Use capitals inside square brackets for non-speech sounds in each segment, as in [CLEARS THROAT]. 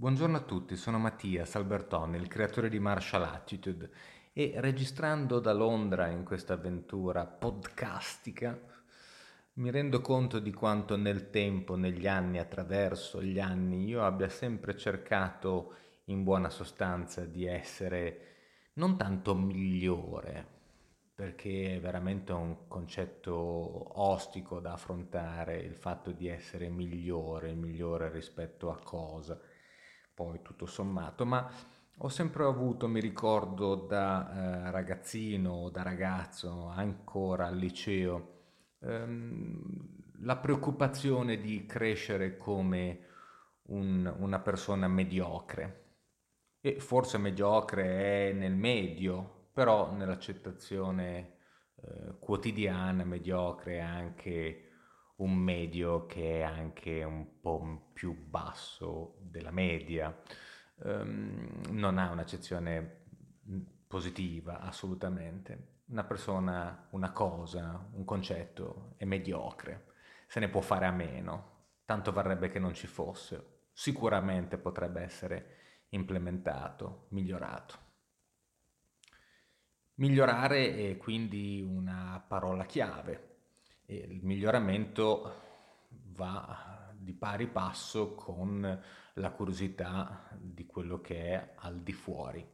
Buongiorno a tutti, sono Mattias Albertoni, il creatore di Martial Attitude. E registrando da Londra in questa avventura podcastica mi rendo conto di quanto nel tempo, negli anni, attraverso gli anni, io abbia sempre cercato in buona sostanza di essere non tanto migliore, perché è veramente un concetto ostico da affrontare il fatto di essere migliore, migliore rispetto a cosa poi tutto sommato, ma ho sempre avuto, mi ricordo da eh, ragazzino, da ragazzo, ancora al liceo, ehm, la preoccupazione di crescere come un, una persona mediocre. E forse mediocre è nel medio, però nell'accettazione eh, quotidiana mediocre è anche un medio che è anche un po' più basso della media. Um, non ha un'accezione positiva assolutamente. Una persona, una cosa, un concetto è mediocre, se ne può fare a meno, tanto varrebbe che non ci fosse. Sicuramente potrebbe essere implementato, migliorato. Migliorare è quindi una parola chiave il miglioramento va di pari passo con la curiosità di quello che è al di fuori.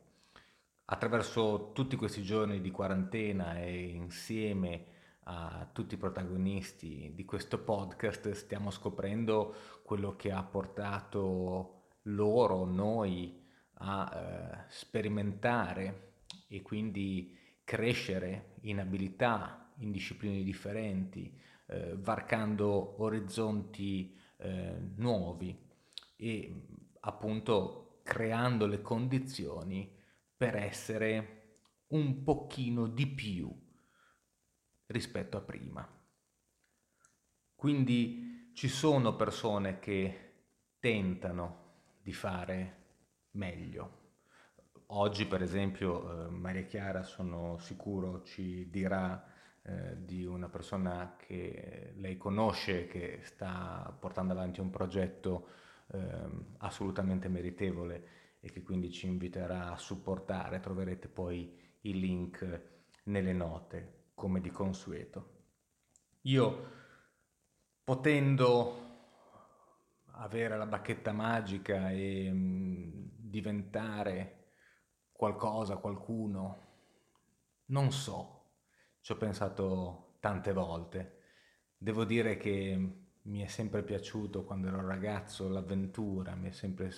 Attraverso tutti questi giorni di quarantena e insieme a tutti i protagonisti di questo podcast stiamo scoprendo quello che ha portato loro, noi, a eh, sperimentare e quindi crescere in abilità, in discipline differenti, eh, varcando orizzonti eh, nuovi e appunto creando le condizioni per essere un pochino di più rispetto a prima. Quindi ci sono persone che tentano di fare meglio. Oggi per esempio eh, Maria Chiara sono sicuro ci dirà eh, di una persona che lei conosce, che sta portando avanti un progetto eh, assolutamente meritevole e che quindi ci inviterà a supportare. Troverete poi il link nelle note, come di consueto. Io, potendo avere la bacchetta magica e mh, mm, diventare qualcosa, qualcuno, non so ci ho pensato tante volte. Devo dire che mi è sempre piaciuto quando ero ragazzo l'avventura, mi è sempre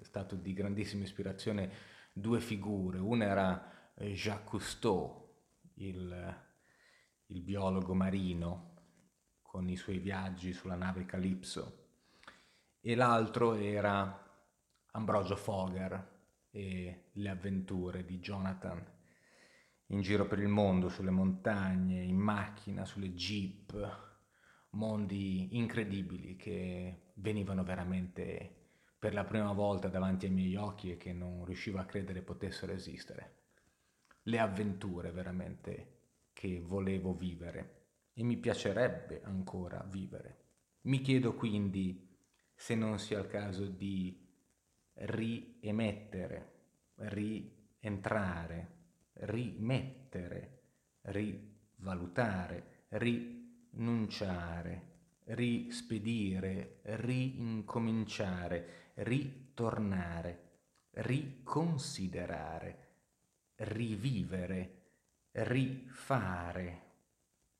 stato di grandissima ispirazione due figure. Una era eh, Jacques Cousteau, il, il biologo marino, con i suoi viaggi sulla nave Calypso, e l'altro era Ambrogio Fogar e le avventure di Jonathan in giro per il mondo, sulle montagne, in macchina, sulle jeep, mondi incredibili che venivano veramente per la prima volta davanti ai miei occhi e che non riuscivo a credere potessero esistere. Le avventure veramente che volevo vivere e mi piacerebbe ancora vivere. Mi chiedo quindi se non sia il caso di riemettere, rientrare rimettere, rivalutare, rinunciare, rispedire, rincominciare, ritornare, riconsiderare, rivivere, rifare,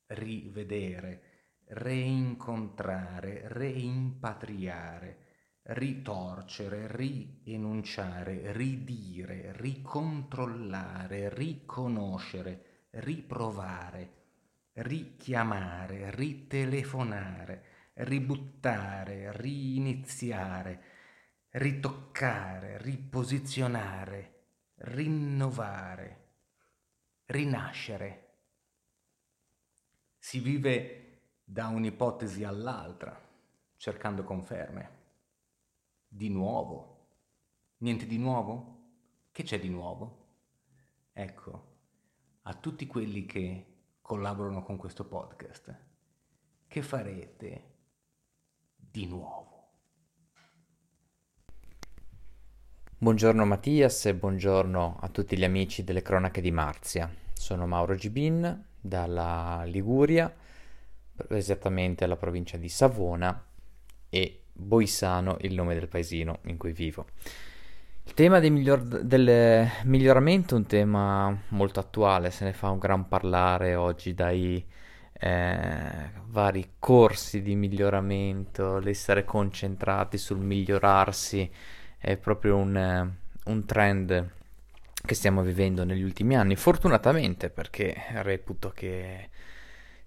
rivedere, reincontrare, reimpatriare ritorcere, rienunciare, ridire, ricontrollare, riconoscere, riprovare, richiamare, ritelefonare, ributtare, riiniziare, ritoccare, riposizionare, rinnovare, rinascere. Si vive da un'ipotesi all'altra, cercando conferme. Di nuovo? Niente di nuovo? Che c'è di nuovo? Ecco, a tutti quelli che collaborano con questo podcast, che farete di nuovo? Buongiorno Mattias e buongiorno a tutti gli amici delle cronache di Marzia. Sono Mauro Gibin dalla Liguria, esattamente la provincia di Savona e Boisano il nome del paesino in cui vivo. Il tema miglior- del miglioramento è un tema molto attuale, se ne fa un gran parlare oggi dai eh, vari corsi di miglioramento, l'essere concentrati sul migliorarsi è proprio un, un trend che stiamo vivendo negli ultimi anni, fortunatamente perché reputo che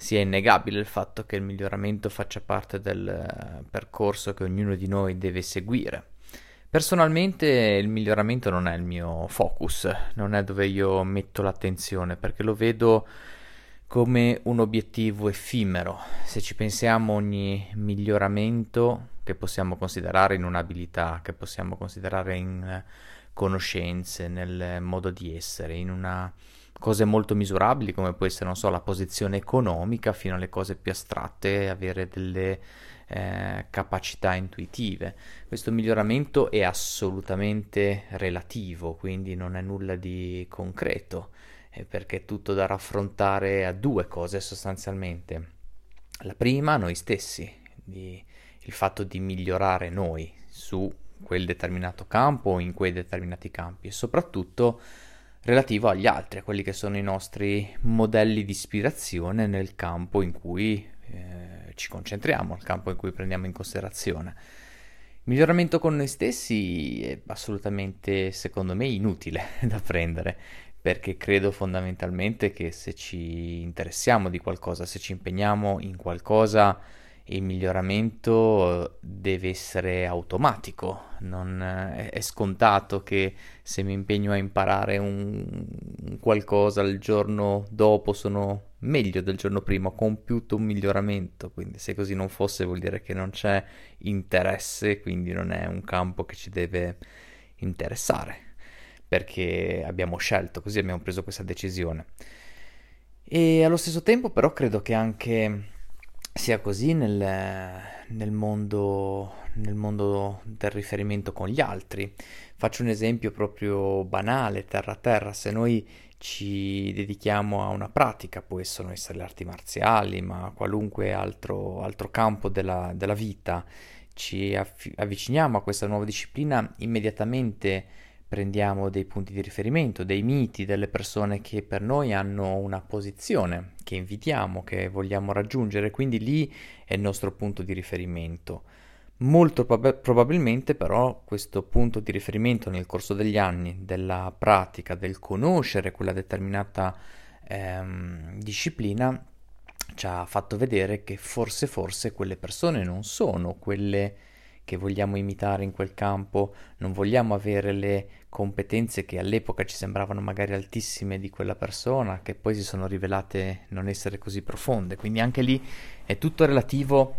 sia innegabile il fatto che il miglioramento faccia parte del eh, percorso che ognuno di noi deve seguire. Personalmente il miglioramento non è il mio focus, non è dove io metto l'attenzione, perché lo vedo come un obiettivo effimero. Se ci pensiamo ogni miglioramento che possiamo considerare in un'abilità, che possiamo considerare in eh, conoscenze, nel modo di essere, in una cose molto misurabili come può essere, non so, la posizione economica fino alle cose più astratte, avere delle eh, capacità intuitive. Questo miglioramento è assolutamente relativo, quindi non è nulla di concreto perché è tutto da raffrontare a due cose sostanzialmente. La prima, noi stessi, di, il fatto di migliorare noi su quel determinato campo o in quei determinati campi e soprattutto relativo agli altri, a quelli che sono i nostri modelli di ispirazione nel campo in cui eh, ci concentriamo, nel campo in cui prendiamo in considerazione. Il miglioramento con noi stessi è assolutamente, secondo me, inutile [LAUGHS] da prendere, perché credo fondamentalmente che se ci interessiamo di qualcosa, se ci impegniamo in qualcosa, il miglioramento deve essere automatico, non è, scontato che se mi impegno a imparare un, un, qualcosa il giorno dopo sono meglio del giorno prima, ho compiuto un miglioramento, quindi se così non fosse vuol dire che non c'è interesse, quindi non è un campo che ci deve interessare perché abbiamo scelto, così abbiamo preso questa decisione. E allo stesso tempo però credo che anche sia così nel, nel, mondo, nel mondo del riferimento con gli altri. Faccio un esempio proprio banale, terra a terra, se noi ci dedichiamo a una pratica, possono essere le arti marziali, ma qualunque altro, altro campo della, della vita, ci affi- avviciniamo a questa nuova disciplina, immediatamente prendiamo dei punti di riferimento, dei miti, delle persone che per noi hanno una posizione, che invitiamo, che vogliamo raggiungere, quindi lì è il nostro punto di riferimento. Molto prob- probabilmente però questo punto di riferimento nel corso degli anni, della pratica, del conoscere quella determinata ehm, disciplina, ci ha fatto vedere che forse forse quelle persone non sono quelle che vogliamo imitare in quel campo, non vogliamo avere le competenze che all'epoca ci sembravano magari altissime di quella persona, che poi si sono rivelate non essere così profonde. Quindi anche lì è tutto relativo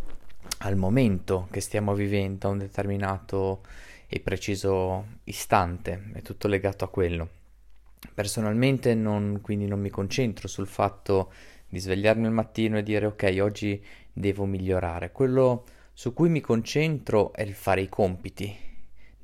al momento che stiamo vivendo, a un determinato e preciso istante, è tutto legato a quello. Personalmente non, quindi non mi concentro sul fatto di svegliarmi al mattino e dire ok, oggi devo migliorare. Quello su cui mi concentro è il fare i compiti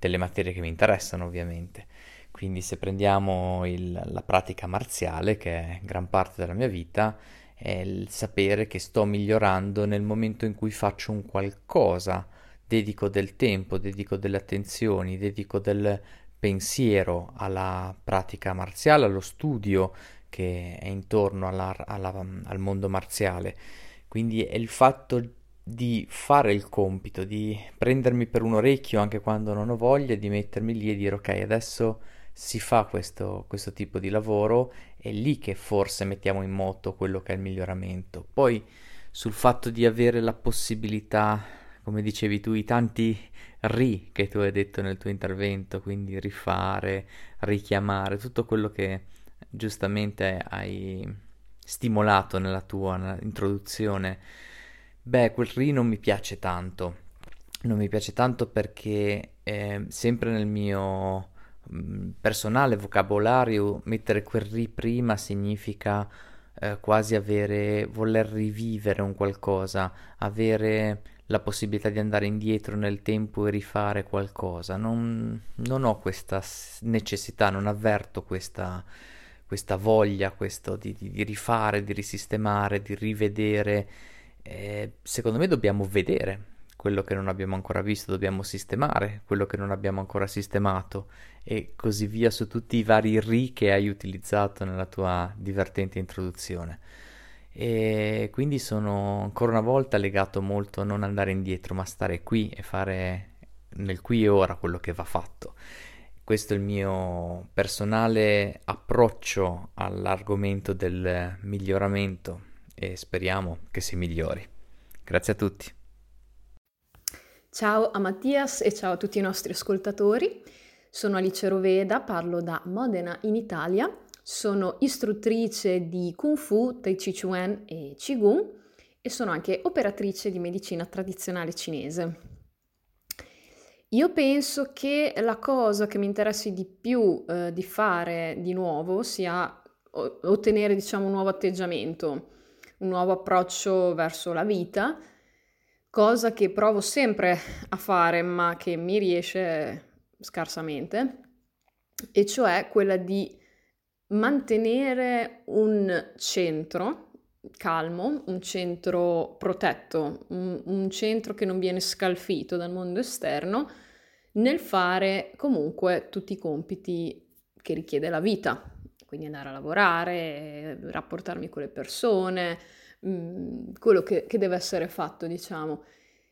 delle materie che mi interessano ovviamente. Quindi se prendiamo il, la pratica marziale, che è gran parte della mia vita, è il sapere che sto migliorando nel momento in cui faccio un qualcosa, dedico del tempo, dedico delle attenzioni, dedico del pensiero alla pratica marziale, allo studio che è intorno alla, alla, al mondo marziale. Quindi è il fatto di fare il compito, di prendermi per un orecchio anche quando non ho voglia, di mettermi lì e dire ok, adesso si fa questo, questo tipo di lavoro, è lì che forse mettiamo in moto quello che è il miglioramento. Poi sul fatto di avere la possibilità, come dicevi tu, i tanti ri che tu hai detto nel tuo intervento, quindi rifare, richiamare, tutto quello che giustamente hai stimolato nella tua introduzione Beh, quel Ri non mi piace tanto. Non mi piace tanto perché eh, sempre nel mio mh, mm, personale vocabolario mettere quel Ri prima significa eh, quasi avere, voler rivivere un qualcosa, avere la possibilità di andare indietro nel tempo e rifare qualcosa. Non, non ho questa necessità, non avverto questa, questa voglia questo di, di, di, rifare, di risistemare, di rivedere. Eh, secondo me dobbiamo vedere quello che non abbiamo ancora visto, dobbiamo sistemare quello che non abbiamo ancora sistemato e così via su tutti i vari ri che hai utilizzato nella tua divertente introduzione e quindi sono ancora una volta legato molto a non andare indietro ma stare qui e fare nel qui e ora quello che va fatto. Questo è il mio personale approccio all'argomento del miglioramento e speriamo che si migliori. Grazie a tutti. Ciao a Mattias e ciao a tutti i nostri ascoltatori. Sono Alice Roveda, parlo da Modena in Italia sono istruttrice di Kung Fu, Tai Chi Chuan e Qigong e sono anche operatrice di medicina tradizionale cinese. Io penso che la cosa che mi interessi di più eh, di fare di nuovo sia ottenere diciamo un nuovo atteggiamento, un nuovo approccio verso la vita, cosa che provo sempre a fare ma che mi riesce scarsamente, e cioè quella di mantenere un centro calmo, un centro protetto, un, un, centro che non viene scalfito dal mondo esterno nel fare comunque tutti i compiti che richiede la vita, quindi andare a lavorare, rapportarmi con le persone, mm, quello che, che deve essere fatto, diciamo.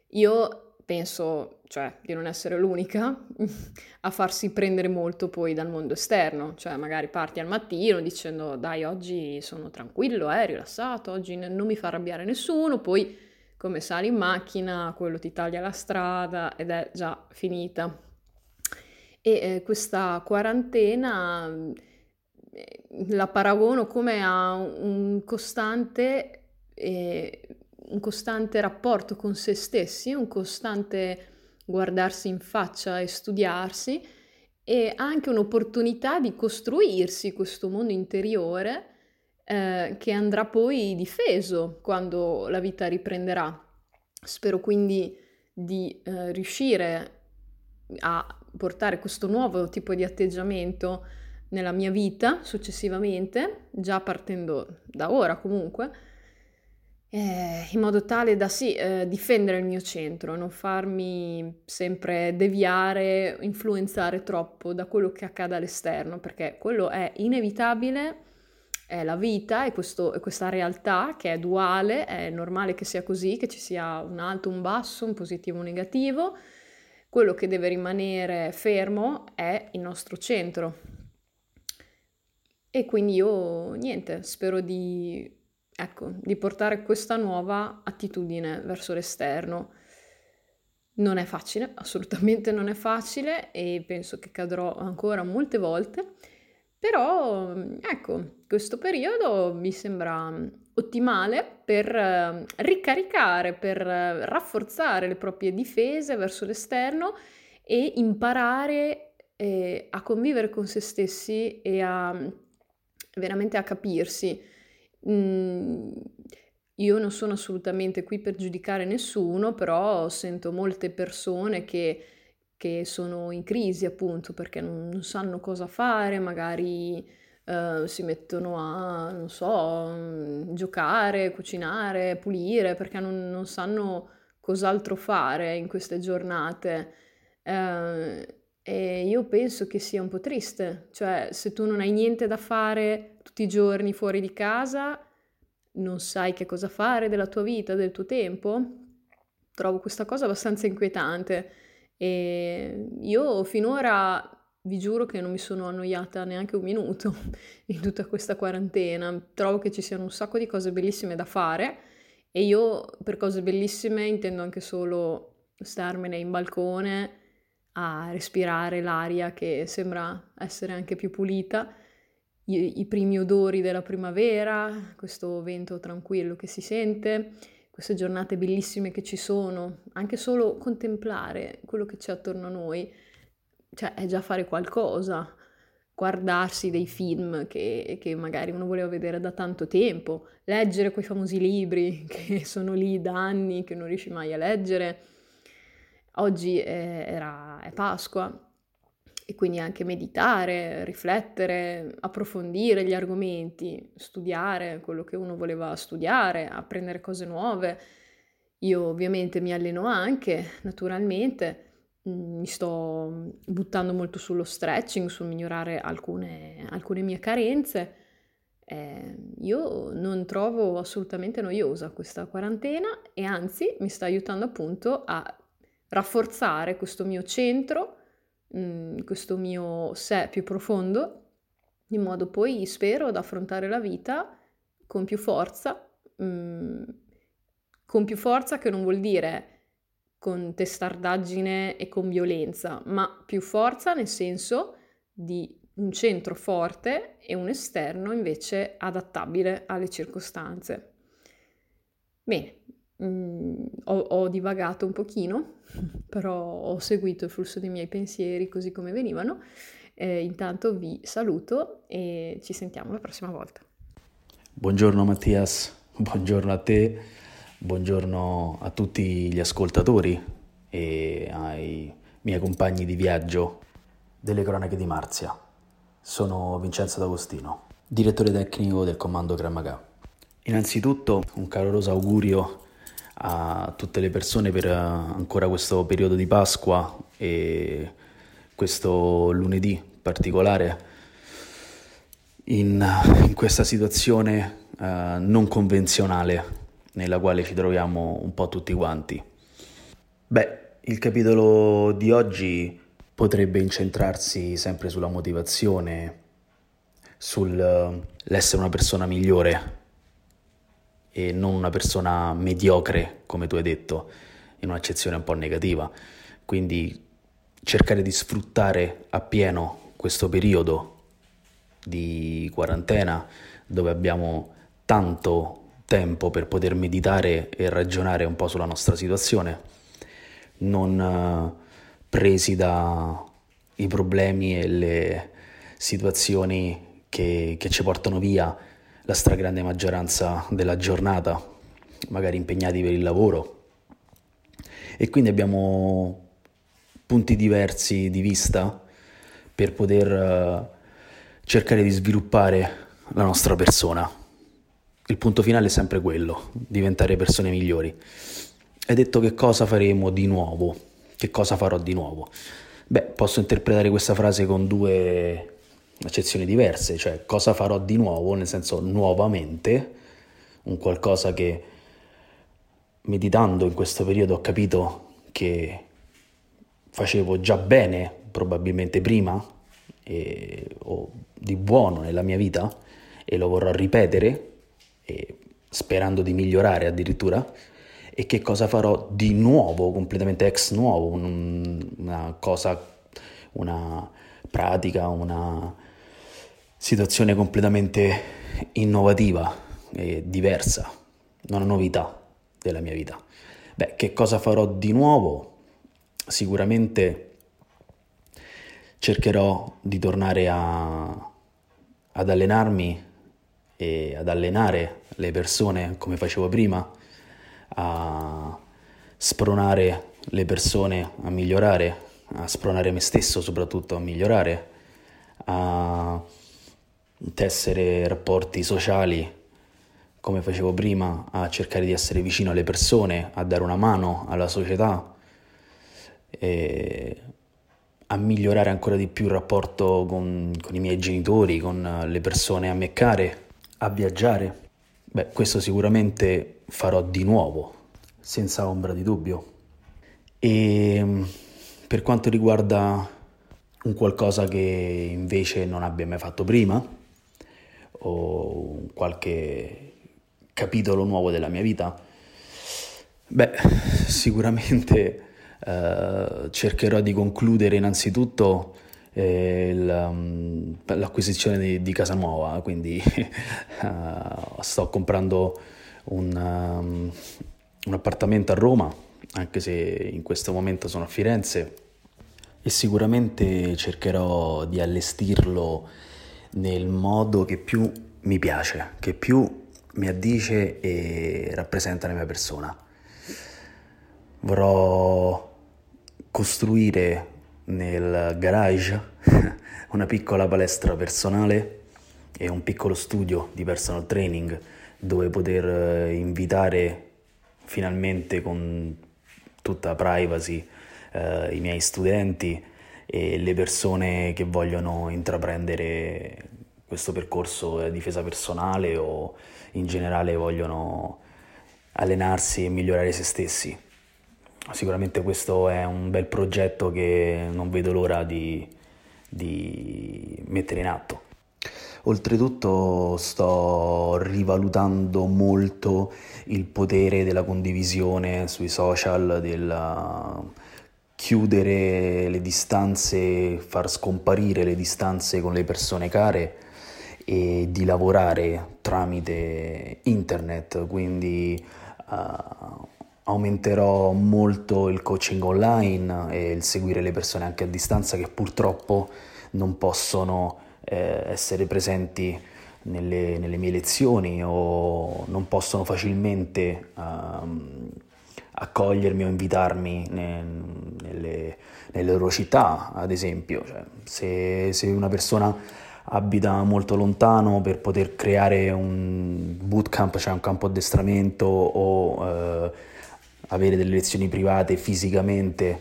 Io penso, cioè, di non essere l'unica [LAUGHS] a farsi prendere molto poi dal mondo esterno, cioè magari parti al mattino dicendo dai oggi sono tranquillo, eh, rilassato, oggi non mi fa arrabbiare nessuno, poi come sali in macchina quello ti taglia la strada ed è già finita. E eh, questa quarantena eh, la paragono come a un costante eh, un costante rapporto con se stessi, un costante guardarsi in faccia e studiarsi e anche un'opportunità di costruirsi questo mondo interiore eh, che andrà poi difeso quando la vita riprenderà. Spero quindi di eh, riuscire a portare questo nuovo tipo di atteggiamento nella mia vita successivamente, già partendo da ora comunque, eh, in modo tale da sì, eh, difendere il mio centro, non farmi sempre deviare, influenzare troppo da quello che accade all'esterno, perché quello è inevitabile, è la vita, è, questo, è questa realtà che è duale, è normale che sia così, che ci sia un alto, un basso, un positivo, un negativo. Quello che deve rimanere fermo è il nostro centro. E quindi io, niente, spero di ecco, di portare questa nuova attitudine verso l'esterno. Non è facile, [LAUGHS] assolutamente non è facile e penso che cadrò ancora molte volte, però ecco, questo periodo mi sembra ottimale per eh, ricaricare, per eh, rafforzare le proprie difese verso l'esterno e imparare eh, a convivere con se stessi e a veramente a capirsi Mm, io non sono assolutamente qui per giudicare nessuno, però sento molte persone che, che sono in crisi appunto perché non, non sanno cosa fare, magari uh, si mettono a, non so, mm, giocare, cucinare, pulire, perché non, non sanno cos'altro fare in queste giornate. Uh, e io penso che sia un po' triste, cioè se tu non hai niente da fare tutti i giorni fuori di casa, non sai che cosa fare della tua vita, del tuo tempo. Trovo questa cosa abbastanza inquietante e io finora vi giuro che non mi sono annoiata neanche un minuto [LAUGHS] in tutta questa quarantena. Trovo che ci siano un sacco di cose bellissime da fare e io per cose bellissime intendo anche solo starmene in balcone a respirare l'aria che sembra essere anche più pulita i, i primi odori della primavera, questo vento tranquillo che si sente, queste giornate bellissime che ci sono, anche solo contemplare quello che c'è attorno a noi, cioè è già fare qualcosa. guardarsi dei film che, che, magari uno voleva vedere da tanto tempo, leggere quei famosi libri [LAUGHS] che sono lì da anni che non riesci mai a leggere. Oggi è, era, è Pasqua e quindi anche meditare, riflettere, approfondire gli argomenti, studiare quello che uno voleva studiare, apprendere cose nuove. Io ovviamente mi alleno anche, naturalmente, mm, mi sto buttando molto sullo stretching, sul migliorare alcune, alcune mie carenze. Eh, io non trovo assolutamente noiosa questa quarantena e anzi mi sta aiutando appunto a rafforzare questo mio centro, mm, questo mio sé più profondo, in modo poi spero ad affrontare la vita con più forza, mm, con più forza che non vuol dire con testardaggine e con violenza, ma più forza nel senso di un centro forte e un esterno invece adattabile alle circostanze. Bene, Mm, ho, ho, divagato un pochino, [LAUGHS] però ho seguito il flusso dei miei pensieri così come venivano. Eh, intanto vi saluto e ci sentiamo la prossima volta. Buongiorno Mattias, buongiorno a te, buongiorno a tutti gli ascoltatori e ai miei compagni di viaggio delle cronache di Marzia. Sono Vincenzo D'Agostino, direttore tecnico del comando Kramaga. Innanzitutto un caloroso augurio a tutte le persone per eh, ancora questo periodo di Pasqua e questo lunedì particolare in, in questa situazione uh, non convenzionale nella quale ci troviamo un po' tutti quanti. Beh, il capitolo di oggi potrebbe incentrarsi sempre sulla motivazione, sull'essere una persona migliore e non una persona mediocre, come tu hai detto, in un'accezione un po' negativa. Quindi cercare di sfruttare appieno questo periodo di quarantena dove abbiamo tanto tempo per poter meditare e ragionare un po' sulla nostra situazione, non uh, presi dai problemi e le situazioni che, che ci portano via la stragrande maggioranza della giornata, magari impegnati per il lavoro. E quindi abbiamo punti diversi di vista per poter uh, cercare di sviluppare la nostra persona. Il punto finale è sempre quello, diventare persone migliori. Hai detto che cosa faremo di nuovo, che cosa farò di nuovo. Beh, posso interpretare questa frase con due accezioni diverse, cioè cosa farò di nuovo, nel senso nuovamente, un qualcosa che meditando in questo periodo ho capito che facevo già bene probabilmente prima e, o di buono nella mia vita e lo vorrò ripetere e sperando di migliorare addirittura e che cosa farò di nuovo, completamente ex nuovo, un, una cosa, una pratica, una situazione completamente innovativa e diversa, una novità della mia vita. Beh, che cosa farò di nuovo? Sicuramente cercherò di tornare a, ad allenarmi e ad allenare le persone come facevo prima, a spronare le persone a migliorare, a spronare me stesso soprattutto a migliorare, a tessere rapporti sociali come facevo prima, a cercare di essere vicino alle persone, a dare una mano alla società, a migliorare ancora di più il rapporto con, con, i miei genitori, con le persone a me care, a viaggiare. Beh, questo sicuramente farò di nuovo, senza ombra di dubbio. E per quanto riguarda un qualcosa che invece non abbia mai fatto prima, o qualche capitolo nuovo della mia vita? Beh, [LAUGHS] sicuramente eh, cercherò di concludere innanzitutto eh, il, l'acquisizione di, di, casa nuova, quindi [LAUGHS] eh, sto comprando un, um, un appartamento a Roma, anche se in questo momento sono a Firenze e sicuramente cercherò di allestirlo nel modo che più mi piace, che più mi addice e rappresenta la mia persona. Vorrò costruire nel garage [LAUGHS] una piccola palestra personale e un piccolo studio di personal training dove poter eh, invitare finalmente con tutta privacy eh, i miei studenti e le persone che vogliono intraprendere questo percorso di difesa personale o in generale vogliono allenarsi e migliorare se stessi. Sicuramente questo è un bel progetto che non vedo l'ora di, di mettere in atto. Oltretutto sto rivalutando molto il potere della condivisione sui social, della chiudere le distanze, far scomparire le distanze con le persone care e di lavorare tramite internet, quindi uh, aumenterò molto il coaching online e il seguire le persone anche a distanza che purtroppo non possono eh, essere presenti nelle, nelle, mie lezioni o non possono facilmente um, accogliermi o invitarmi ne, nelle, nelle, loro città, ad esempio. Cioè, se, se, una persona abita molto lontano per poter creare un bootcamp, cioè un campo addestramento o eh, avere delle lezioni private fisicamente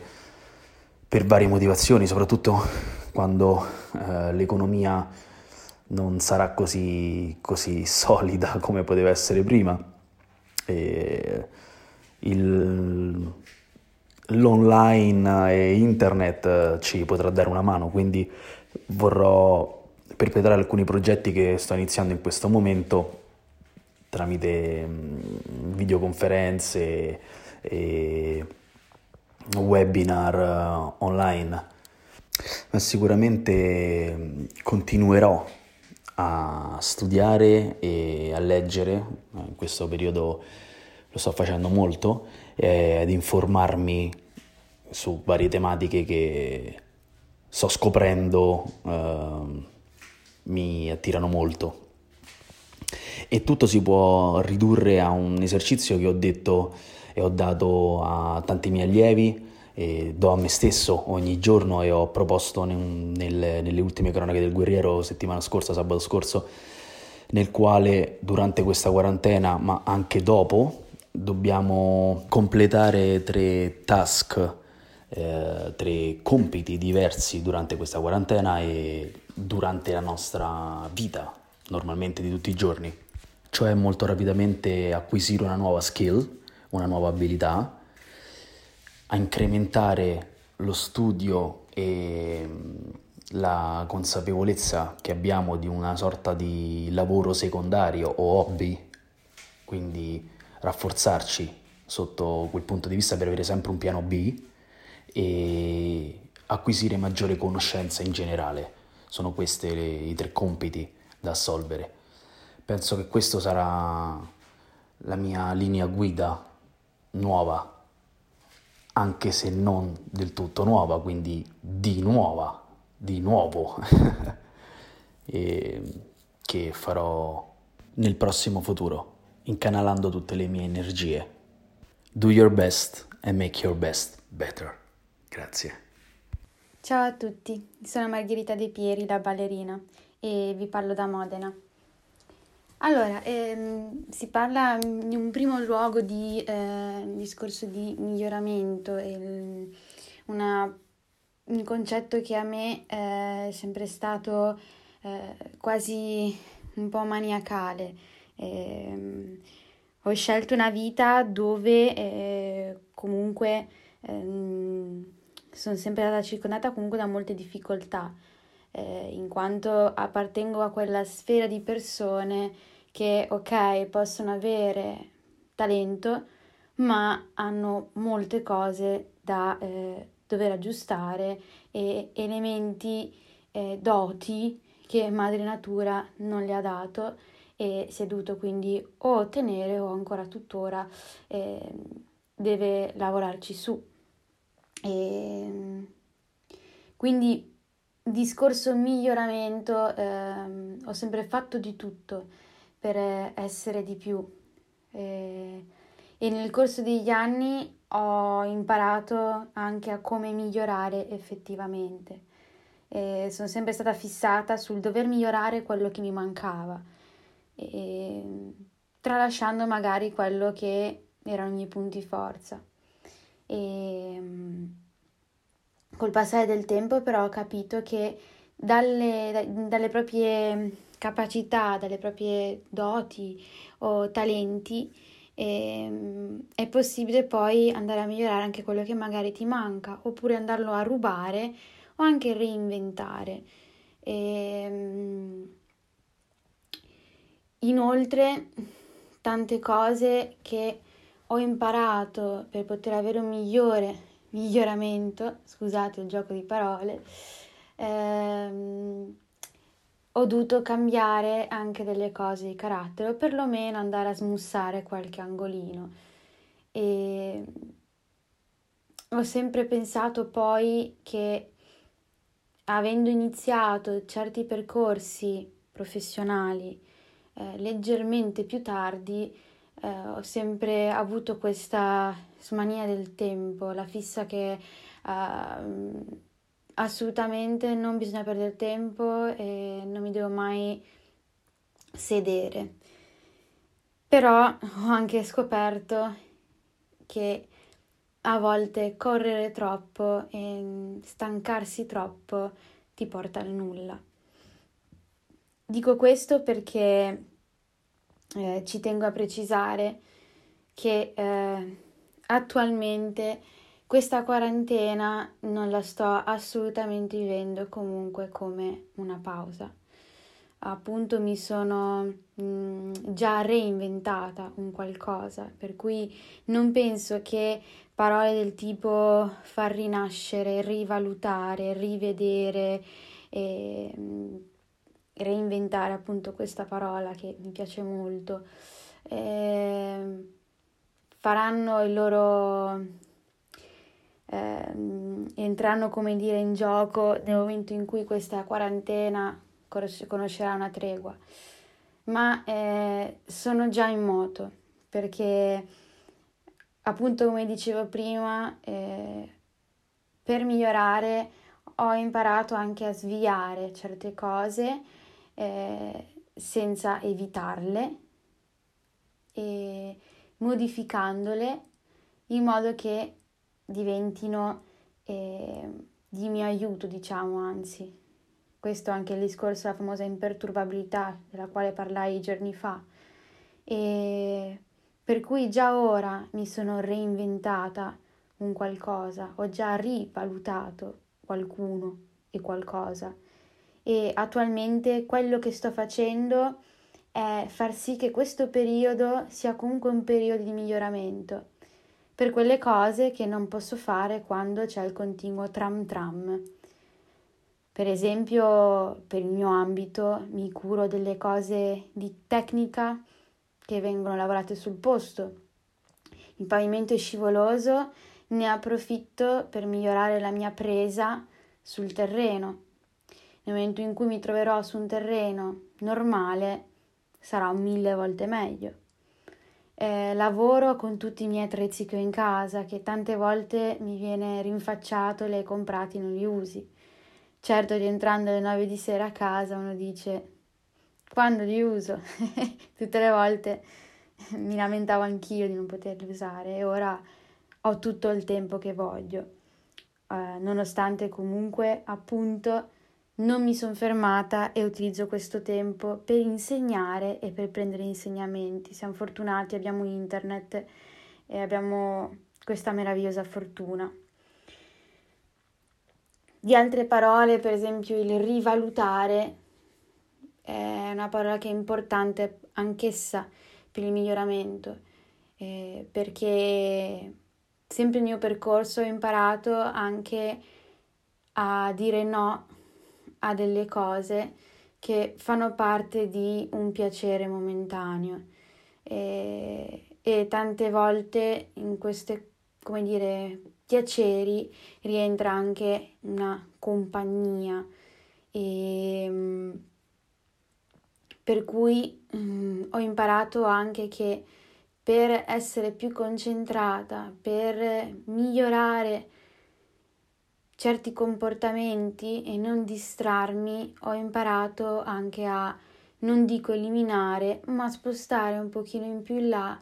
per varie motivazioni, soprattutto quando eh, l'economia non sarà così, così, solida [LAUGHS] come poteva essere prima. E il, l'online e internet ci potrà dare una mano, quindi vorrò perpetrare alcuni progetti che sto iniziando in questo momento tramite mm, videoconferenze e webinar uh, online, ma sicuramente mm, continuerò a studiare e a leggere, in questo periodo lo sto facendo molto, e ad informarmi su varie tematiche che sto scoprendo uh, mi attirano molto. E tutto si può ridurre a un esercizio che ho detto e ho dato a tanti miei allievi, e do a me stesso ogni giorno e ho proposto nel, nelle ultime cronache del guerriero settimana scorsa, sabato scorso, nel quale durante questa quarantena, ma anche dopo, dobbiamo completare tre task, eh, tre compiti diversi durante questa quarantena e durante la nostra vita, normalmente di tutti i giorni. Cioè molto rapidamente acquisire una nuova skill, una nuova abilità, a incrementare lo studio e mm, la consapevolezza che abbiamo di una sorta di lavoro secondario o hobby, quindi rafforzarci sotto quel punto di vista per avere sempre un piano B e acquisire maggiore conoscenza in generale. Sono questi i tre compiti da assolvere. Penso che questo sarà la mia linea guida nuova, anche se non del tutto nuova, quindi di nuova, di nuovo, [LAUGHS] che farò nel prossimo futuro, incanalando tutte le mie energie. Do your best and make your best better. Grazie. Ciao a tutti, sono Margherita De Pieri, la ballerina, e vi parlo da Modena. Allora, ehm, si parla in un primo luogo di eh, discorso di miglioramento, il, una, un concetto che a me è sempre stato eh, quasi un po' maniacale. Eh, ho scelto una vita dove eh, comunque ehm, sono sempre stata circondata comunque da molte difficoltà, eh, in quanto appartengo a quella sfera di persone che, ok, possono avere talento, ma hanno molte cose da eh, dover aggiustare e elementi, eh, doti che madre natura non le ha dato e si è dovuto quindi o ottenere o ancora tuttora eh, deve lavorarci su. E, Quindi discorso miglioramento, ehm, ho sempre fatto di tutto per essere di più e, e nel corso degli anni ho imparato anche a come migliorare effettivamente. E sono sempre stata fissata sul dover migliorare quello che mi mancava, e, tralasciando magari quello che erano i miei punti forza. E, col passare del tempo però ho capito che dalle, dalle proprie capacità, dalle proprie doti o talenti eh, è possibile poi andare a migliorare anche quello che magari ti manca oppure andarlo a rubare o anche reinventare. E, ehm, inoltre tante cose che ho imparato per poter avere un migliore miglioramento, scusate il gioco di parole, ehm, ho dovuto cambiare anche delle cose di carattere o perlomeno andare a smussare qualche angolino. E ho sempre pensato poi che avendo iniziato certi percorsi professionali eh, leggermente più tardi, eh, ho sempre avuto questa smania del tempo, la fissa che uh, assolutamente non bisogna perdere tempo e non mi devo mai sedere. Però ho anche scoperto che a volte correre troppo e stancarsi troppo ti porta al nulla. Dico questo perché eh, ci tengo a precisare che eh, attualmente questa quarantena non la sto assolutamente vivendo comunque come una pausa. Appunto mi sono mh, mm, già reinventata un qualcosa, per cui non penso che parole del tipo far rinascere, rivalutare, rivedere e mh, mm, reinventare appunto questa parola che mi piace molto. Eh, faranno il loro eh, entreranno come dire in gioco nel momento in cui questa quarantena conoscerà una tregua ma eh, sono già in moto perché appunto come dicevo prima eh, per migliorare ho imparato anche a sviare certe cose eh, senza evitarle e modificandole in modo che diventino eh, di mio aiuto, diciamo, anzi. Questo anche il discorso della famosa imperturbabilità della quale parlai giorni fa. E per cui già ora mi sono reinventata un qualcosa, ho già rivalutato qualcuno e qualcosa e attualmente quello che sto facendo è far sì che questo periodo sia comunque un periodo di miglioramento per quelle cose che non posso fare quando c'è il continuo tram tram. Per esempio, per il mio ambito mi curo delle cose di tecnica che vengono lavorate sul posto. Il pavimento è scivoloso, ne approfitto per migliorare la mia presa sul terreno. Nel momento in cui mi troverò su un terreno normale, sarà mille volte meglio. Eh, lavoro con tutti i miei attrezzi che ho in casa, che tante volte mi viene rinfacciato, li hai comprati, non li usi. Certo, rientrando alle nove di sera a casa, uno dice, quando li uso? [LAUGHS] Tutte le volte [LAUGHS] mi lamentavo anch'io di non poterli usare e ora ho tutto il tempo che voglio, eh, nonostante comunque appunto non mi sono fermata e utilizzo questo tempo per insegnare e per prendere insegnamenti. Siamo fortunati, abbiamo internet e abbiamo questa meravigliosa fortuna. Di altre parole, per esempio, il rivalutare è una parola che è importante anch'essa per il miglioramento, eh, perché sempre nel mio percorso ho imparato anche a dire no a delle cose che fanno parte di un piacere momentaneo. E, e tante volte in queste, come dire, piaceri rientra anche una compagnia. E mm, per cui um, ho imparato anche che per essere più concentrata, per migliorare certi comportamenti e non distrarmi, ho imparato anche a non dico eliminare, ma spostare un pochino in più in là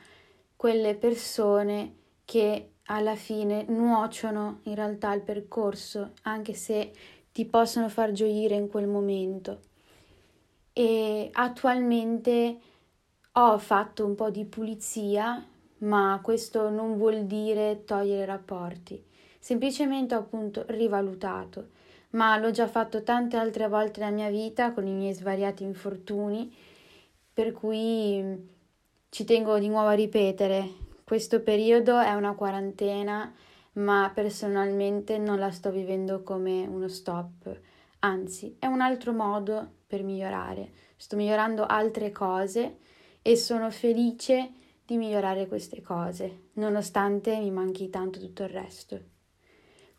quelle persone che alla fine nuociono in realtà al percorso, anche se ti possono far gioire in quel momento. E attualmente ho fatto un po' di pulizia, ma questo non vuol dire togliere rapporti, semplicemente ho appunto rivalutato, ma l'ho già fatto tante altre volte nella mia vita con i miei svariati infortuni, per cui ci tengo di nuovo a ripetere, questo periodo è una quarantena, ma personalmente non la sto vivendo come uno stop, anzi è un altro modo per migliorare. Sto migliorando altre cose e sono felice di migliorare queste cose, nonostante mi manchi tanto tutto il resto.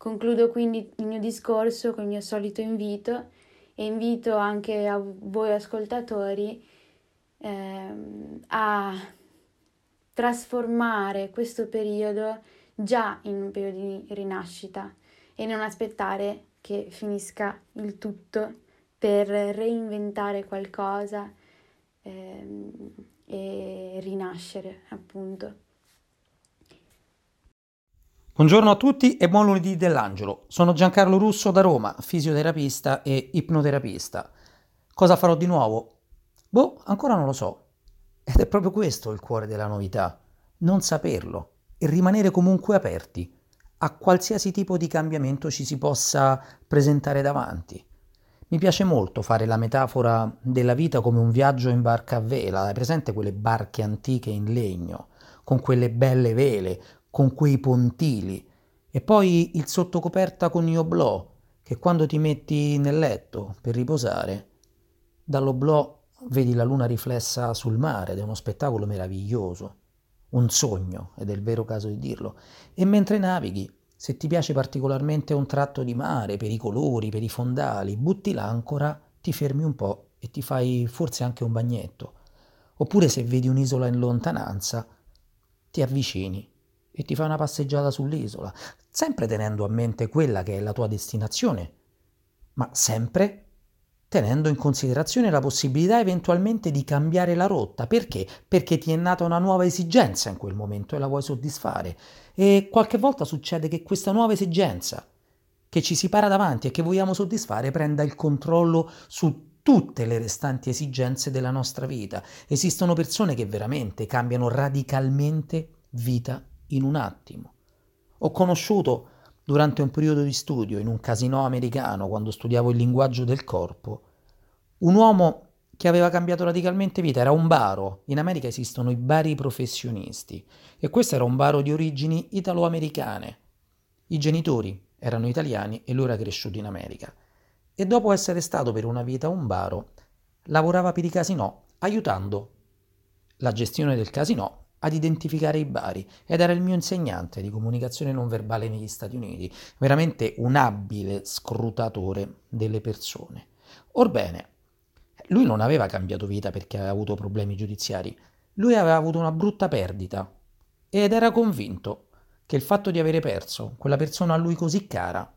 Concludo quindi il mio discorso con il mio solito invito e invito anche a voi ascoltatori ehm, a trasformare questo periodo già in un periodo di rinascita e non aspettare che finisca il tutto per reinventare qualcosa ehm, e rinascere, appunto. Buongiorno a tutti e buon lunedì dell'Angelo. Sono Giancarlo Russo da Roma, fisioterapista e ipnoterapista. Cosa farò di nuovo? Boh, ancora non lo so. Ed è proprio questo il cuore della novità, non saperlo e rimanere comunque aperti a qualsiasi tipo di cambiamento ci si possa presentare davanti. Mi piace molto fare la metafora della vita come un viaggio in barca a vela, hai presente quelle barche antiche in legno, con quelle belle vele, con quei pontili, e poi il sottocoperta con gli oblò, che quando ti metti nel letto per riposare, dall'oblò vedi la luna riflessa sul mare ed è uno spettacolo meraviglioso, un sogno, ed è il vero caso di dirlo. E mentre navighi, se ti piace particolarmente un tratto di mare, per i colori, per i fondali, butti l'ancora, ti fermi un po' e ti fai forse anche un bagnetto. Oppure se vedi un'isola in lontananza, ti avvicini e ti fai una passeggiata sull'isola, sempre tenendo a mente quella che è la tua destinazione, ma sempre tenendo in considerazione la possibilità eventualmente di cambiare la rotta. Perché? Perché ti è nata una nuova esigenza in quel momento e la vuoi soddisfare. E qualche volta succede che questa nuova esigenza che ci si para davanti e che vogliamo soddisfare prenda il controllo su tutte le restanti esigenze della nostra vita. Esistono persone che veramente cambiano radicalmente vita in un attimo. Ho conosciuto durante un periodo di studio in un casino americano, quando studiavo il linguaggio del corpo, un uomo che aveva cambiato radicalmente vita, era un baro. In America esistono i bari professionisti e questo era un baro di origini italo-americane. I genitori erano italiani e lui era cresciuto in America. E dopo essere stato per una vita un baro, lavorava per i casinò, aiutando la gestione del casinò ad identificare i bari ed era il mio insegnante di comunicazione non verbale negli Stati Uniti, veramente un abile scrutatore delle persone. Orbene, lui non aveva cambiato vita perché aveva avuto problemi giudiziari, lui aveva avuto una brutta perdita ed era convinto che il fatto di avere perso quella persona a lui così cara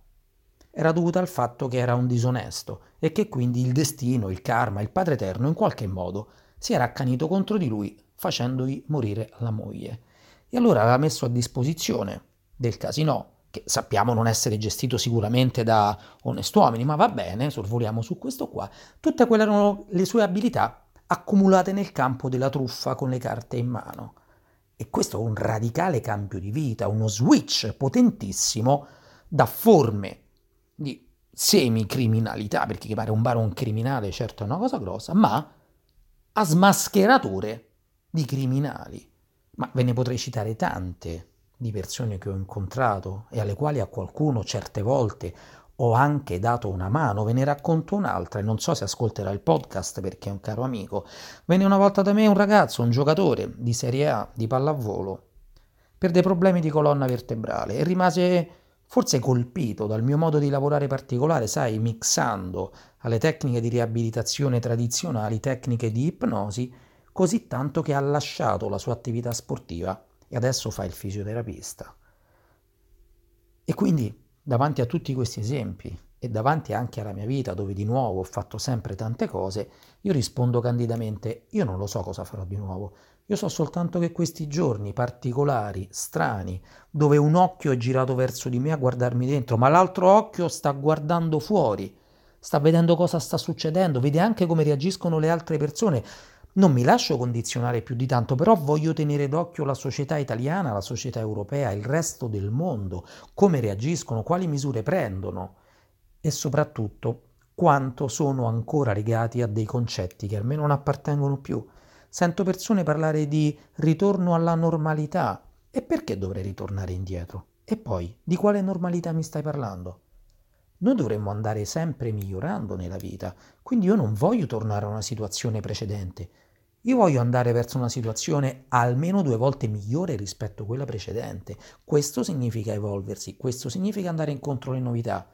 era dovuto al fatto che era un disonesto e che quindi il destino, il karma, il Padre Eterno in qualche modo si era accanito contro di lui facendogli morire la moglie. E allora aveva messo a disposizione del casino, che sappiamo non essere gestito sicuramente da onest'uomini, ma va bene, sorvoliamo su questo qua, tutte quelle erano le sue abilità accumulate nel campo della truffa con le carte in mano. E questo è un radicale cambio di vita, uno switch potentissimo da forme di semi-criminalità, perché chi pare un bar un criminale, certo è una cosa grossa, ma a smascheratore di criminali, ma ve ne potrei citare tante di persone che ho incontrato e alle quali a qualcuno certe volte ho anche dato una mano, ve ne racconto un'altra e non so se ascolterà il podcast perché è un caro amico. Venne una volta da me un ragazzo, un giocatore di Serie A di pallavolo, per dei problemi di colonna vertebrale e rimase forse colpito dal mio modo di lavorare particolare, sai, mixando alle tecniche di riabilitazione tradizionali tecniche di ipnosi, così tanto che ha lasciato la sua attività sportiva e adesso fa il fisioterapista. E quindi, davanti a tutti questi esempi e davanti anche alla mia vita, dove di nuovo ho fatto sempre tante cose, io rispondo candidamente, io non lo so cosa farò di nuovo, io so soltanto che questi giorni particolari, strani, dove un occhio è girato verso di me a guardarmi dentro, ma l'altro occhio sta guardando fuori, sta vedendo cosa sta succedendo, vede anche come reagiscono le altre persone. Non mi lascio condizionare più di tanto, però voglio tenere d'occhio la società italiana, la società europea, il resto del mondo, come reagiscono, quali misure prendono e soprattutto quanto sono ancora legati a dei concetti che a me non appartengono più. Sento persone parlare di ritorno alla normalità. E perché dovrei ritornare indietro? E poi, di quale normalità mi stai parlando? Noi dovremmo andare sempre migliorando nella vita, quindi io non voglio tornare a una situazione precedente. Io voglio andare verso una situazione almeno due volte migliore rispetto a quella precedente. Questo significa evolversi, questo significa andare incontro alle novità.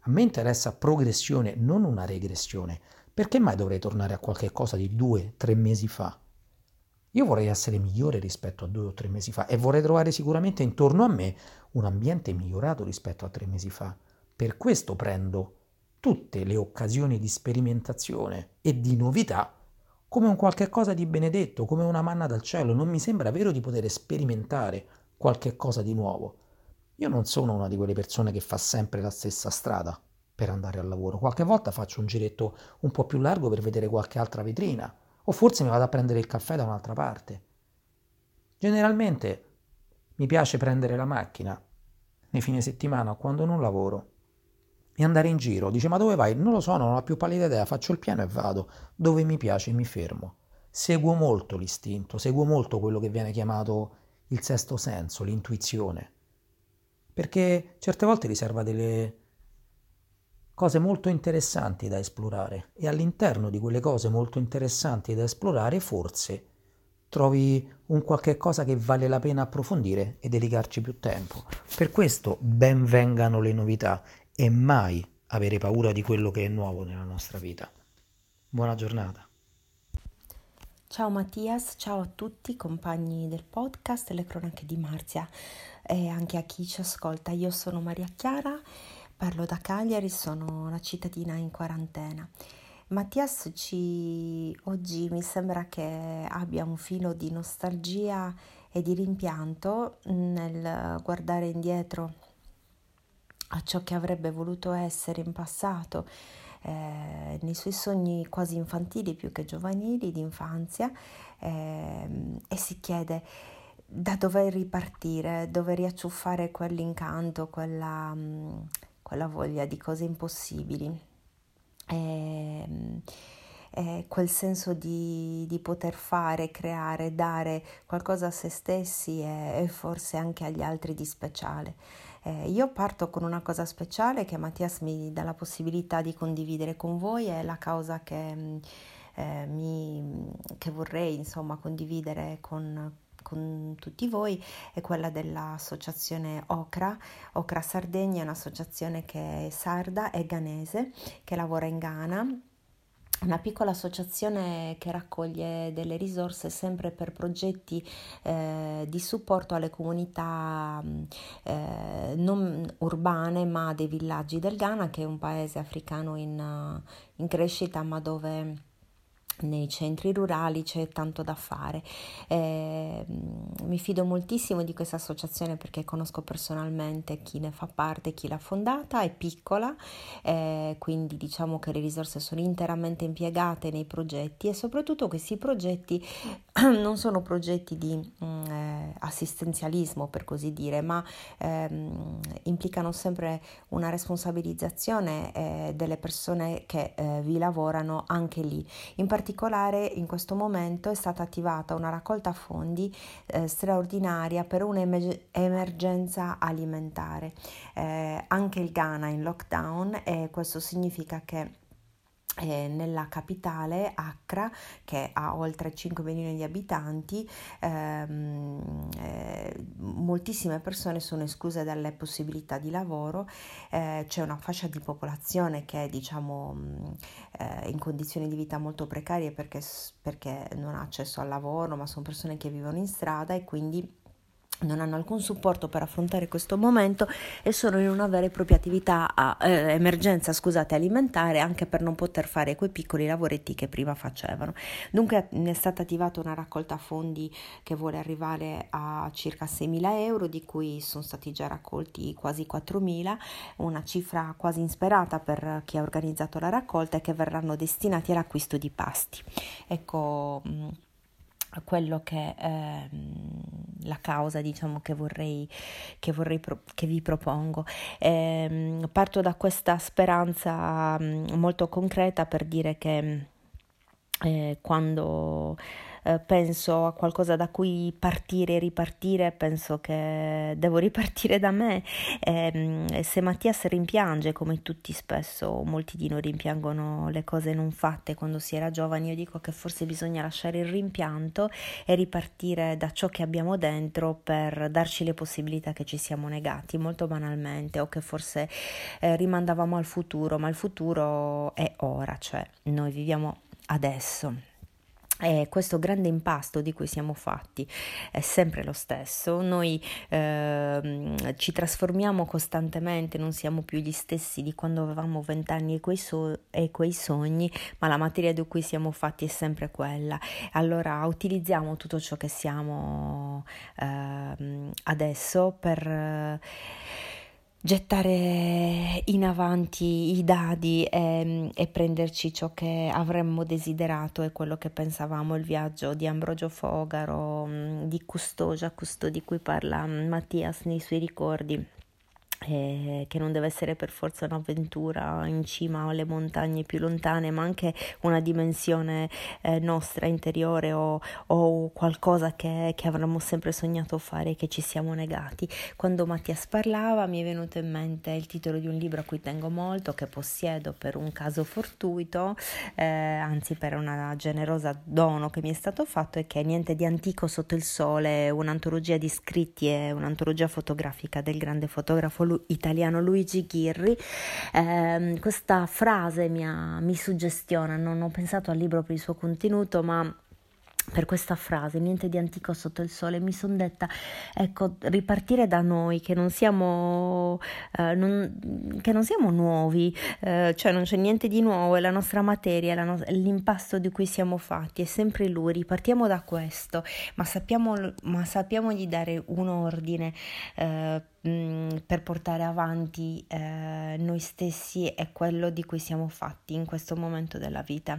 A me interessa progressione, non una regressione. Perché mai dovrei tornare a qualche cosa di due, tre mesi fa? Io vorrei essere migliore rispetto a due o tre mesi fa e vorrei trovare sicuramente intorno a me un ambiente migliorato rispetto a tre mesi fa. Per questo prendo tutte le occasioni di sperimentazione e di novità come un qualche cosa di benedetto, come una manna dal cielo. Non mi sembra vero di poter sperimentare qualche cosa di nuovo. Io non sono una di quelle persone che fa sempre la stessa strada per andare al lavoro. Qualche volta faccio un giretto un po' più largo per vedere qualche altra vetrina, o forse mi vado a prendere il caffè da un'altra parte. Generalmente mi piace prendere la macchina nei fine settimana quando non lavoro e andare in giro. Dice ma dove vai? Non lo so, non ho la più pallida idea, faccio il piano e vado. Dove mi piace mi fermo. Seguo molto l'istinto, seguo molto quello che viene chiamato il sesto senso, l'intuizione. Perché certe volte riserva delle, cose molto interessanti da esplorare e all'interno di quelle cose molto interessanti da esplorare forse trovi un qualche cosa che vale la pena approfondire e dedicarci più tempo. Per questo ben vengano le novità e mai avere paura di quello che è nuovo nella nostra vita. Buona giornata. Ciao Mattias, ciao a tutti compagni del podcast Le cronache di Marzia e anche a chi ci ascolta. Io sono Maria Chiara Parlo da Cagliari, sono una cittadina in quarantena. Mattias ci, oggi mi sembra che abbia un filo di nostalgia e di rimpianto nel guardare indietro a ciò che avrebbe voluto essere in passato, eh, nei suoi sogni quasi infantili più che giovanili di infanzia eh, e si chiede da dove ripartire, dove riacciuffare quell'incanto, quella... Mh, quella voglia di cose impossibili, e, ehm, e quel senso di, di, poter fare, creare, dare qualcosa a se stessi e, e forse anche agli altri di speciale. Eh, io parto con una cosa speciale che Mattias mi dà la possibilità di condividere con voi, è la causa che, eh, mi, che vorrei insomma condividere con, con tutti voi è quella dell'associazione Ocra. Ocra Sardegna è un'associazione che è sarda e ghanese, che lavora in Ghana una piccola associazione che raccoglie delle risorse sempre per progetti eh, di supporto alle comunità eh, non urbane ma dei villaggi del Ghana che è un paese africano in, in crescita ma dove nei centri rurali c'è tanto da fare. Eh, mi fido moltissimo di questa associazione perché conosco personalmente chi ne fa parte, chi l'ha fondata, è piccola, eh, quindi diciamo che le risorse sono interamente impiegate nei progetti e soprattutto questi progetti [CLEARS THROAT] non sono progetti di mm, eh, assistenzialismo per così dire, ma ehm, implicano sempre una responsabilizzazione eh, delle persone che eh, vi lavorano anche lì. In particolare in questo momento è stata attivata una raccolta fondi eh, straordinaria per un'emergenza alimentare. Eh, anche il Ghana è in lockdown e questo significa che eh, nella capitale Accra che ha oltre 5 milioni di abitanti ehm, eh, moltissime persone sono escluse dalle possibilità di lavoro eh, c'è una fascia di popolazione che è diciamo eh, in condizioni di vita molto precarie perché, perché non ha accesso al lavoro ma sono persone che vivono in strada e quindi non hanno alcun supporto per affrontare questo momento e sono in una vera e propria attività a, eh, emergenza scusate, alimentare anche per non poter fare quei piccoli lavoretti che prima facevano. Dunque è stata attivata una raccolta fondi che vuole arrivare a circa 6.000 euro, di cui sono stati già raccolti quasi 4.000, una cifra quasi insperata per chi ha organizzato la raccolta e che verranno destinati all'acquisto di pasti. Ecco mm, quello che è ehm, la causa diciamo che vorrei che, vorrei pro- che vi propongo. Ehm, parto da questa speranza mm, molto concreta per dire che eh, quando eh, penso a qualcosa da cui partire e ripartire, penso che devo [LAUGHS] ripartire da me. E, ehm, se Mattias rimpiange, come tutti spesso, molti di noi rimpiangono le cose non fatte quando si era giovani, io dico che forse bisogna lasciare il rimpianto e ripartire da ciò che abbiamo dentro per darci le possibilità che ci siamo negati, molto banalmente, o che forse eh, rimandavamo al futuro, ma il futuro è ora, cioè noi viviamo adesso. E questo grande impasto di cui siamo fatti è sempre lo stesso, noi eh, ci trasformiamo costantemente, non siamo più gli stessi di quando avevamo vent'anni e, so- e quei sogni, ma la materia di cui siamo fatti è sempre quella. Allora utilizziamo tutto ciò che siamo eh, adesso per... Gettare in avanti i dadi e, e, prenderci ciò che avremmo desiderato e quello che pensavamo il viaggio di Ambrogio Fogaro, mm, di Custogia, Custo di cui parla Mattias nei suoi ricordi eh, che non deve essere per forza un'avventura in cima alle montagne più lontane, ma anche una dimensione eh, nostra interiore o, o qualcosa che, che, avremmo sempre sognato fare e che ci siamo negati. Quando Mattias parlava mi è venuto in mente il titolo di un libro a cui tengo molto, che possiedo per un caso fortuito, eh, anzi per una generosa dono che mi è stato fatto e che è Niente di antico sotto il sole, un'antologia di scritti e un'antologia fotografica del grande fotografo italiano Luigi Ghirri. Eh, questa frase mi, ha, mi suggestiona, non ho pensato al libro per il suo contenuto, ma per questa frase, niente di antico sotto il sole, mi sono detta, ecco, ripartire da noi, che non siamo, eh, non, che non siamo nuovi, eh, cioè non c'è niente di nuovo, è la nostra materia, la no- l'impasto di cui siamo fatti, è sempre lui, ripartiamo da questo, ma sappiamo, ma sappiamo di dare un ordine. Eh, per portare avanti eh, noi stessi e quello di cui siamo fatti in questo momento della vita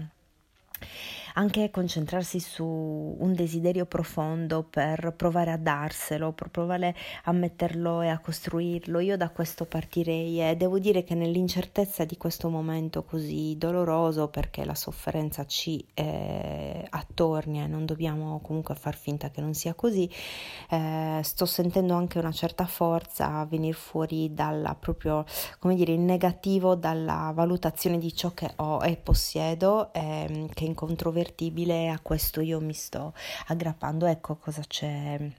anche concentrarsi su un desiderio profondo per provare a darselo, per provare a metterlo e a costruirlo. Io da questo partirei e devo dire che nell'incertezza di questo momento così doloroso, perché la sofferenza ci eh, attornia e non dobbiamo comunque far finta che non sia così, eh, sto sentendo anche una certa forza venire fuori dalla proprio, come dire, in negativo dalla valutazione di ciò che ho e possiedo, eh, che incontrovertibile incontrovertibile, a questo io mi sto aggrappando, ecco cosa c'è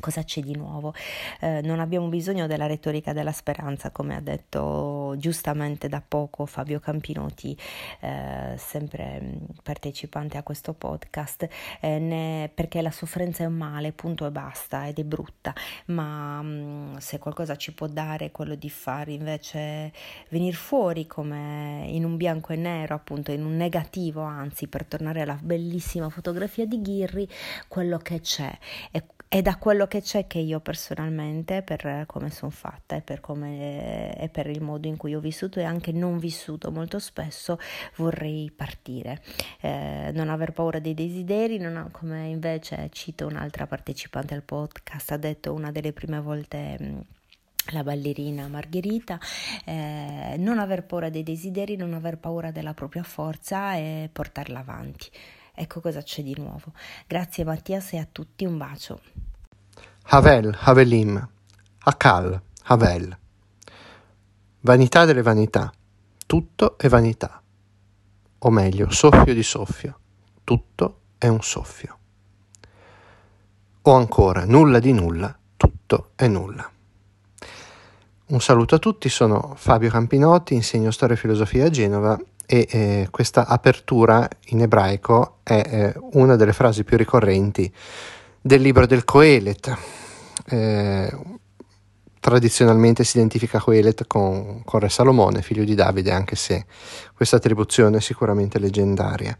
Cosa c'è di nuovo? Eh, non abbiamo bisogno della retorica della speranza, come ha detto giustamente da poco Fabio Campinotti, eh, sempre mm, partecipante a questo podcast, eh, né, perché la sofferenza è un male, punto e basta, ed è brutta, ma mh, mm, se qualcosa ci può dare quello di fare invece venire fuori come in un bianco e nero, appunto in un negativo, anzi per tornare alla bellissima fotografia di Ghirri, quello che c'è è è da quello che c'è che io personalmente, per come sono fatta e per, come, e per il modo in cui ho vissuto e anche non vissuto molto spesso, vorrei partire. Eh, non aver paura dei desideri, ho, come invece cito un'altra partecipante al podcast, ha detto una delle prime volte la ballerina Margherita, eh, non aver paura dei desideri, non aver paura della propria forza e portarla avanti. Ecco cosa c'è di nuovo. Grazie Mattias e a tutti un bacio. Havel, Havelim, Akal, Havel. Vanità delle vanità. Tutto è vanità. o meglio, soffio di soffio. Tutto è un soffio. O ancora, nulla di nulla, tutto è nulla. Un saluto a tutti, sono Fabio Campinotti, insegno storia e filosofia a Genova e eh, questa apertura in ebraico è eh, una delle frasi più ricorrenti del libro del Coelet. Eh, tradizionalmente si identifica Coelet con, con Re Salomone, figlio di Davide, anche se questa attribuzione è sicuramente leggendaria.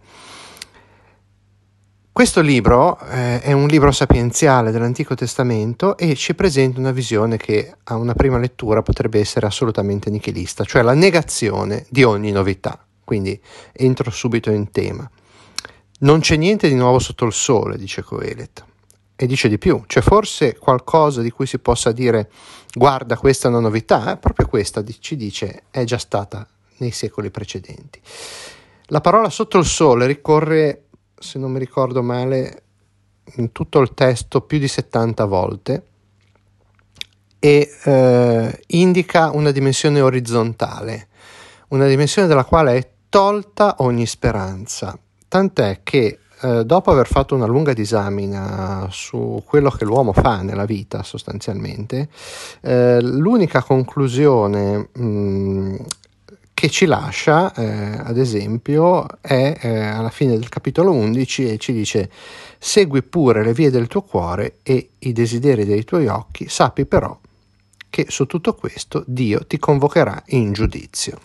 Questo libro eh, è un libro sapienziale dell'Antico Testamento e ci presenta una visione che a una prima lettura potrebbe essere assolutamente nichilista, cioè la negazione di ogni novità. Quindi entro subito in tema. Non c'è niente di nuovo sotto il sole, dice Coelet. E dice di più, c'è forse qualcosa di cui si possa dire guarda questa è una novità? Eh? Proprio questa ci dice è già stata nei secoli precedenti. La parola sotto il sole ricorre se non mi ricordo male, in tutto il testo più di 70 volte e eh, indica una dimensione orizzontale, una dimensione dalla quale è tolta ogni speranza. Tant'è che eh, dopo aver fatto una lunga disamina su quello che l'uomo fa nella vita sostanzialmente, eh, l'unica conclusione mh, che ci lascia, eh, ad esempio, è eh, alla fine del capitolo 11 e ci dice segui pure le vie del tuo cuore e i desideri dei tuoi occhi, sappi però che su tutto questo Dio ti convocherà in giudizio.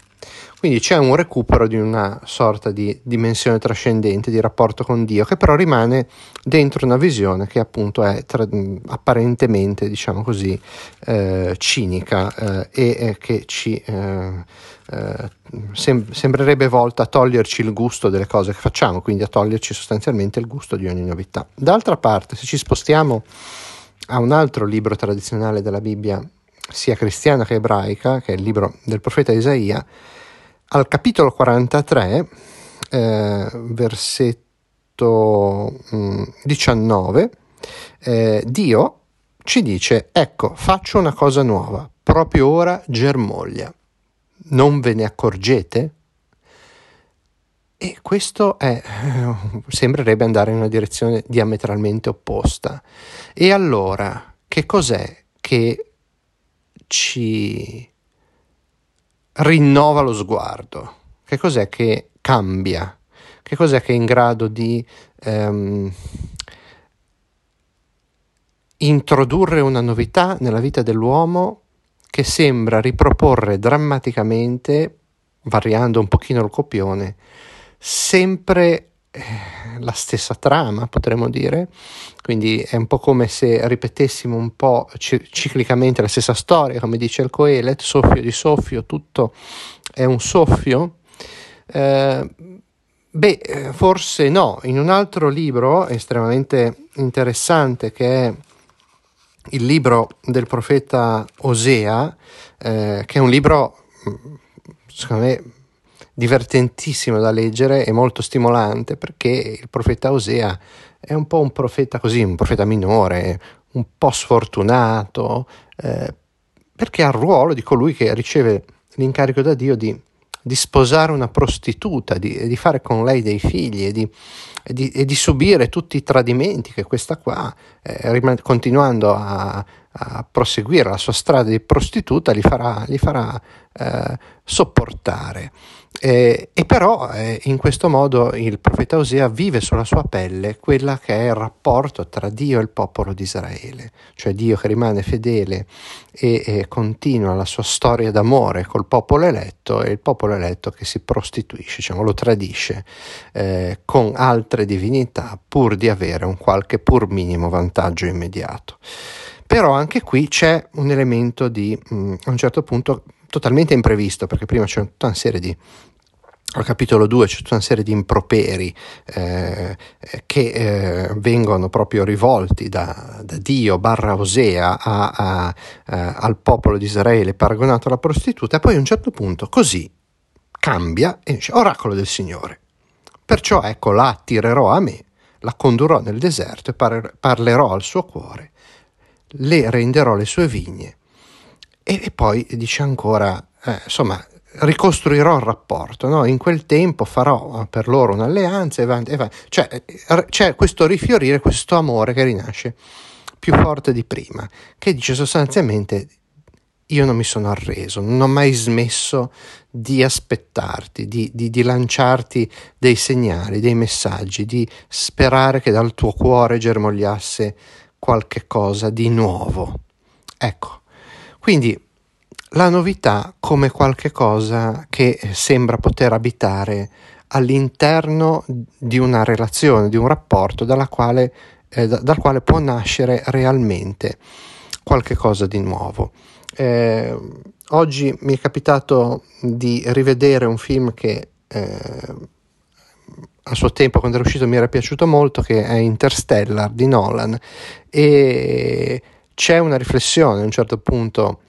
Quindi c'è un recupero di una sorta di dimensione trascendente, di rapporto con Dio, che però rimane dentro una visione che appunto è tra, apparentemente, diciamo così, eh, cinica eh, e che ci eh, eh, sem- sembrerebbe volta a toglierci il gusto delle cose che facciamo, quindi a toglierci sostanzialmente il gusto di ogni novità. D'altra parte, se ci spostiamo a un altro libro tradizionale della Bibbia, sia cristiana che ebraica, che è il libro del profeta Isaia, al capitolo 43, eh, versetto mh, 19, eh, Dio ci dice, ecco, faccio una cosa nuova, proprio ora germoglia. Non ve ne accorgete? E questo è, sembrerebbe andare in una direzione diametralmente opposta. E allora, che cos'è che ci rinnova lo sguardo? Che cos'è che cambia? Che cos'è che è in grado di ehm, introdurre una novità nella vita dell'uomo che sembra riproporre drammaticamente, variando un pochino il copione, sempre eh, la stessa trama, potremmo dire. Quindi è un po' come se ripetessimo un po' ciclicamente la stessa storia, come dice il Coelet, soffio di soffio, tutto è un soffio. Eh, beh, eh, forse no. In un altro libro estremamente interessante che è il libro del profeta Osea, eh, che è un libro, secondo me, divertentissimo da leggere e molto stimolante perché il profeta Osea è un po' un profeta così, un profeta minore, un po' sfortunato, eh, perché ha il ruolo di colui che riceve l'incarico da Dio di, di sposare una prostituta, di, di, fare con lei dei figli e di, e di, e subire tutti i tradimenti che questa qua, eh, rim- continuando a, a, proseguire la sua strada di prostituta, gli farà, gli farà eh, sopportare. Eh, e però eh, in questo modo il profeta Osea vive sulla sua pelle quella che è il rapporto tra Dio e il popolo di Israele, cioè Dio che rimane fedele e, e continua la sua storia d'amore col popolo eletto e il popolo eletto che si prostituisce, diciamo, lo tradisce eh, con altre divinità pur di avere un qualche pur minimo vantaggio immediato. Però anche qui c'è un elemento di, mh, mm, a un certo punto, totalmente imprevisto, perché prima c'è tutta una serie di al capitolo 2 c'è tutta una serie di improperi eh, che eh, vengono proprio rivolti da, da Dio barra Osea a, a, a, al popolo di Israele paragonato alla prostituta e poi a un certo punto così cambia e dice oracolo del Signore perciò ecco la attirerò a me la condurrò nel deserto e par- parlerò al suo cuore le renderò le sue vigne. E, e poi dice ancora eh, insomma ricostruirò il rapporto, no? in quel tempo farò per loro un'alleanza, e va, e va. Cioè, c'è questo rifiorire, questo amore che rinasce più forte di prima, che dice sostanzialmente io non mi sono arreso, non ho mai smesso di aspettarti, di, di, di, lanciarti dei segnali, dei messaggi, di sperare che dal tuo cuore germogliasse qualche cosa di nuovo. Ecco, quindi la novità come qualche cosa che sembra poter abitare all'interno di una relazione, di un rapporto quale, eh, dal quale può nascere realmente qualche cosa di nuovo. Eh, oggi mi è capitato di rivedere un film che eh, a suo tempo quando era uscito mi era piaciuto molto che è Interstellar di Nolan e c'è una riflessione a un certo punto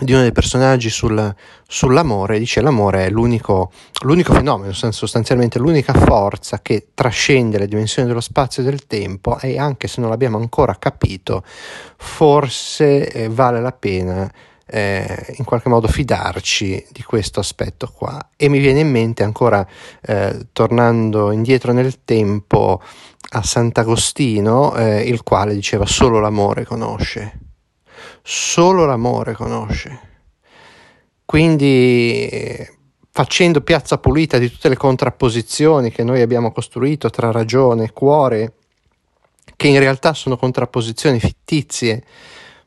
di uno dei personaggi sul, sull'amore, dice l'amore è l'unico, l'unico fenomeno, sostanzialmente l'unica forza che trascende le dimensioni dello spazio e del tempo e anche se non l'abbiamo ancora capito, forse eh, vale la pena eh, in qualche modo fidarci di questo aspetto qua. E mi viene in mente ancora, eh, tornando indietro nel tempo, a Sant'Agostino, eh, il quale diceva solo l'amore conosce solo l'amore conosce. Quindi facendo piazza pulita di tutte le contrapposizioni che noi abbiamo costruito tra ragione e cuore, che in realtà sono contrapposizioni fittizie,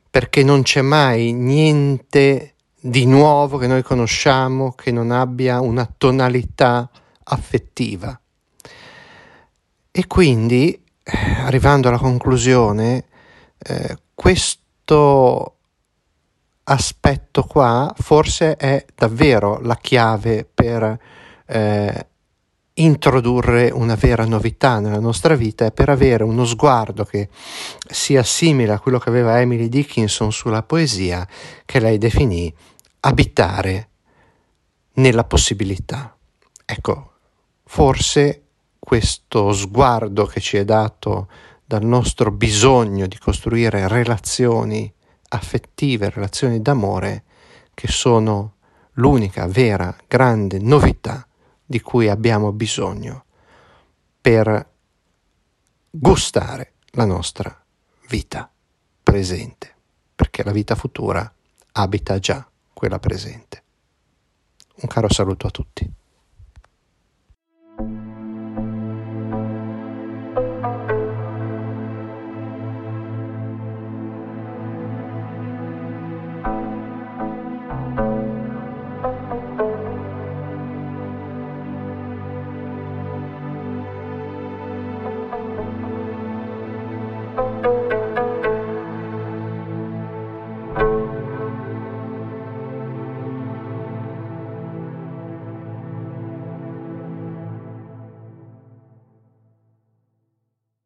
perché non c'è mai niente di nuovo che noi conosciamo che non abbia una tonalità affettiva. E quindi, arrivando alla conclusione, eh, questo questo aspetto qua forse è davvero la chiave per eh, introdurre una vera novità nella nostra vita e per avere uno sguardo che sia simile a quello che aveva Emily Dickinson sulla poesia, che lei definì abitare nella possibilità. Ecco, forse questo sguardo che ci è dato dal nostro bisogno di costruire relazioni affettive, relazioni d'amore, che sono l'unica vera grande novità di cui abbiamo bisogno per gustare la nostra vita presente, perché la vita futura abita già quella presente. Un caro saluto a tutti.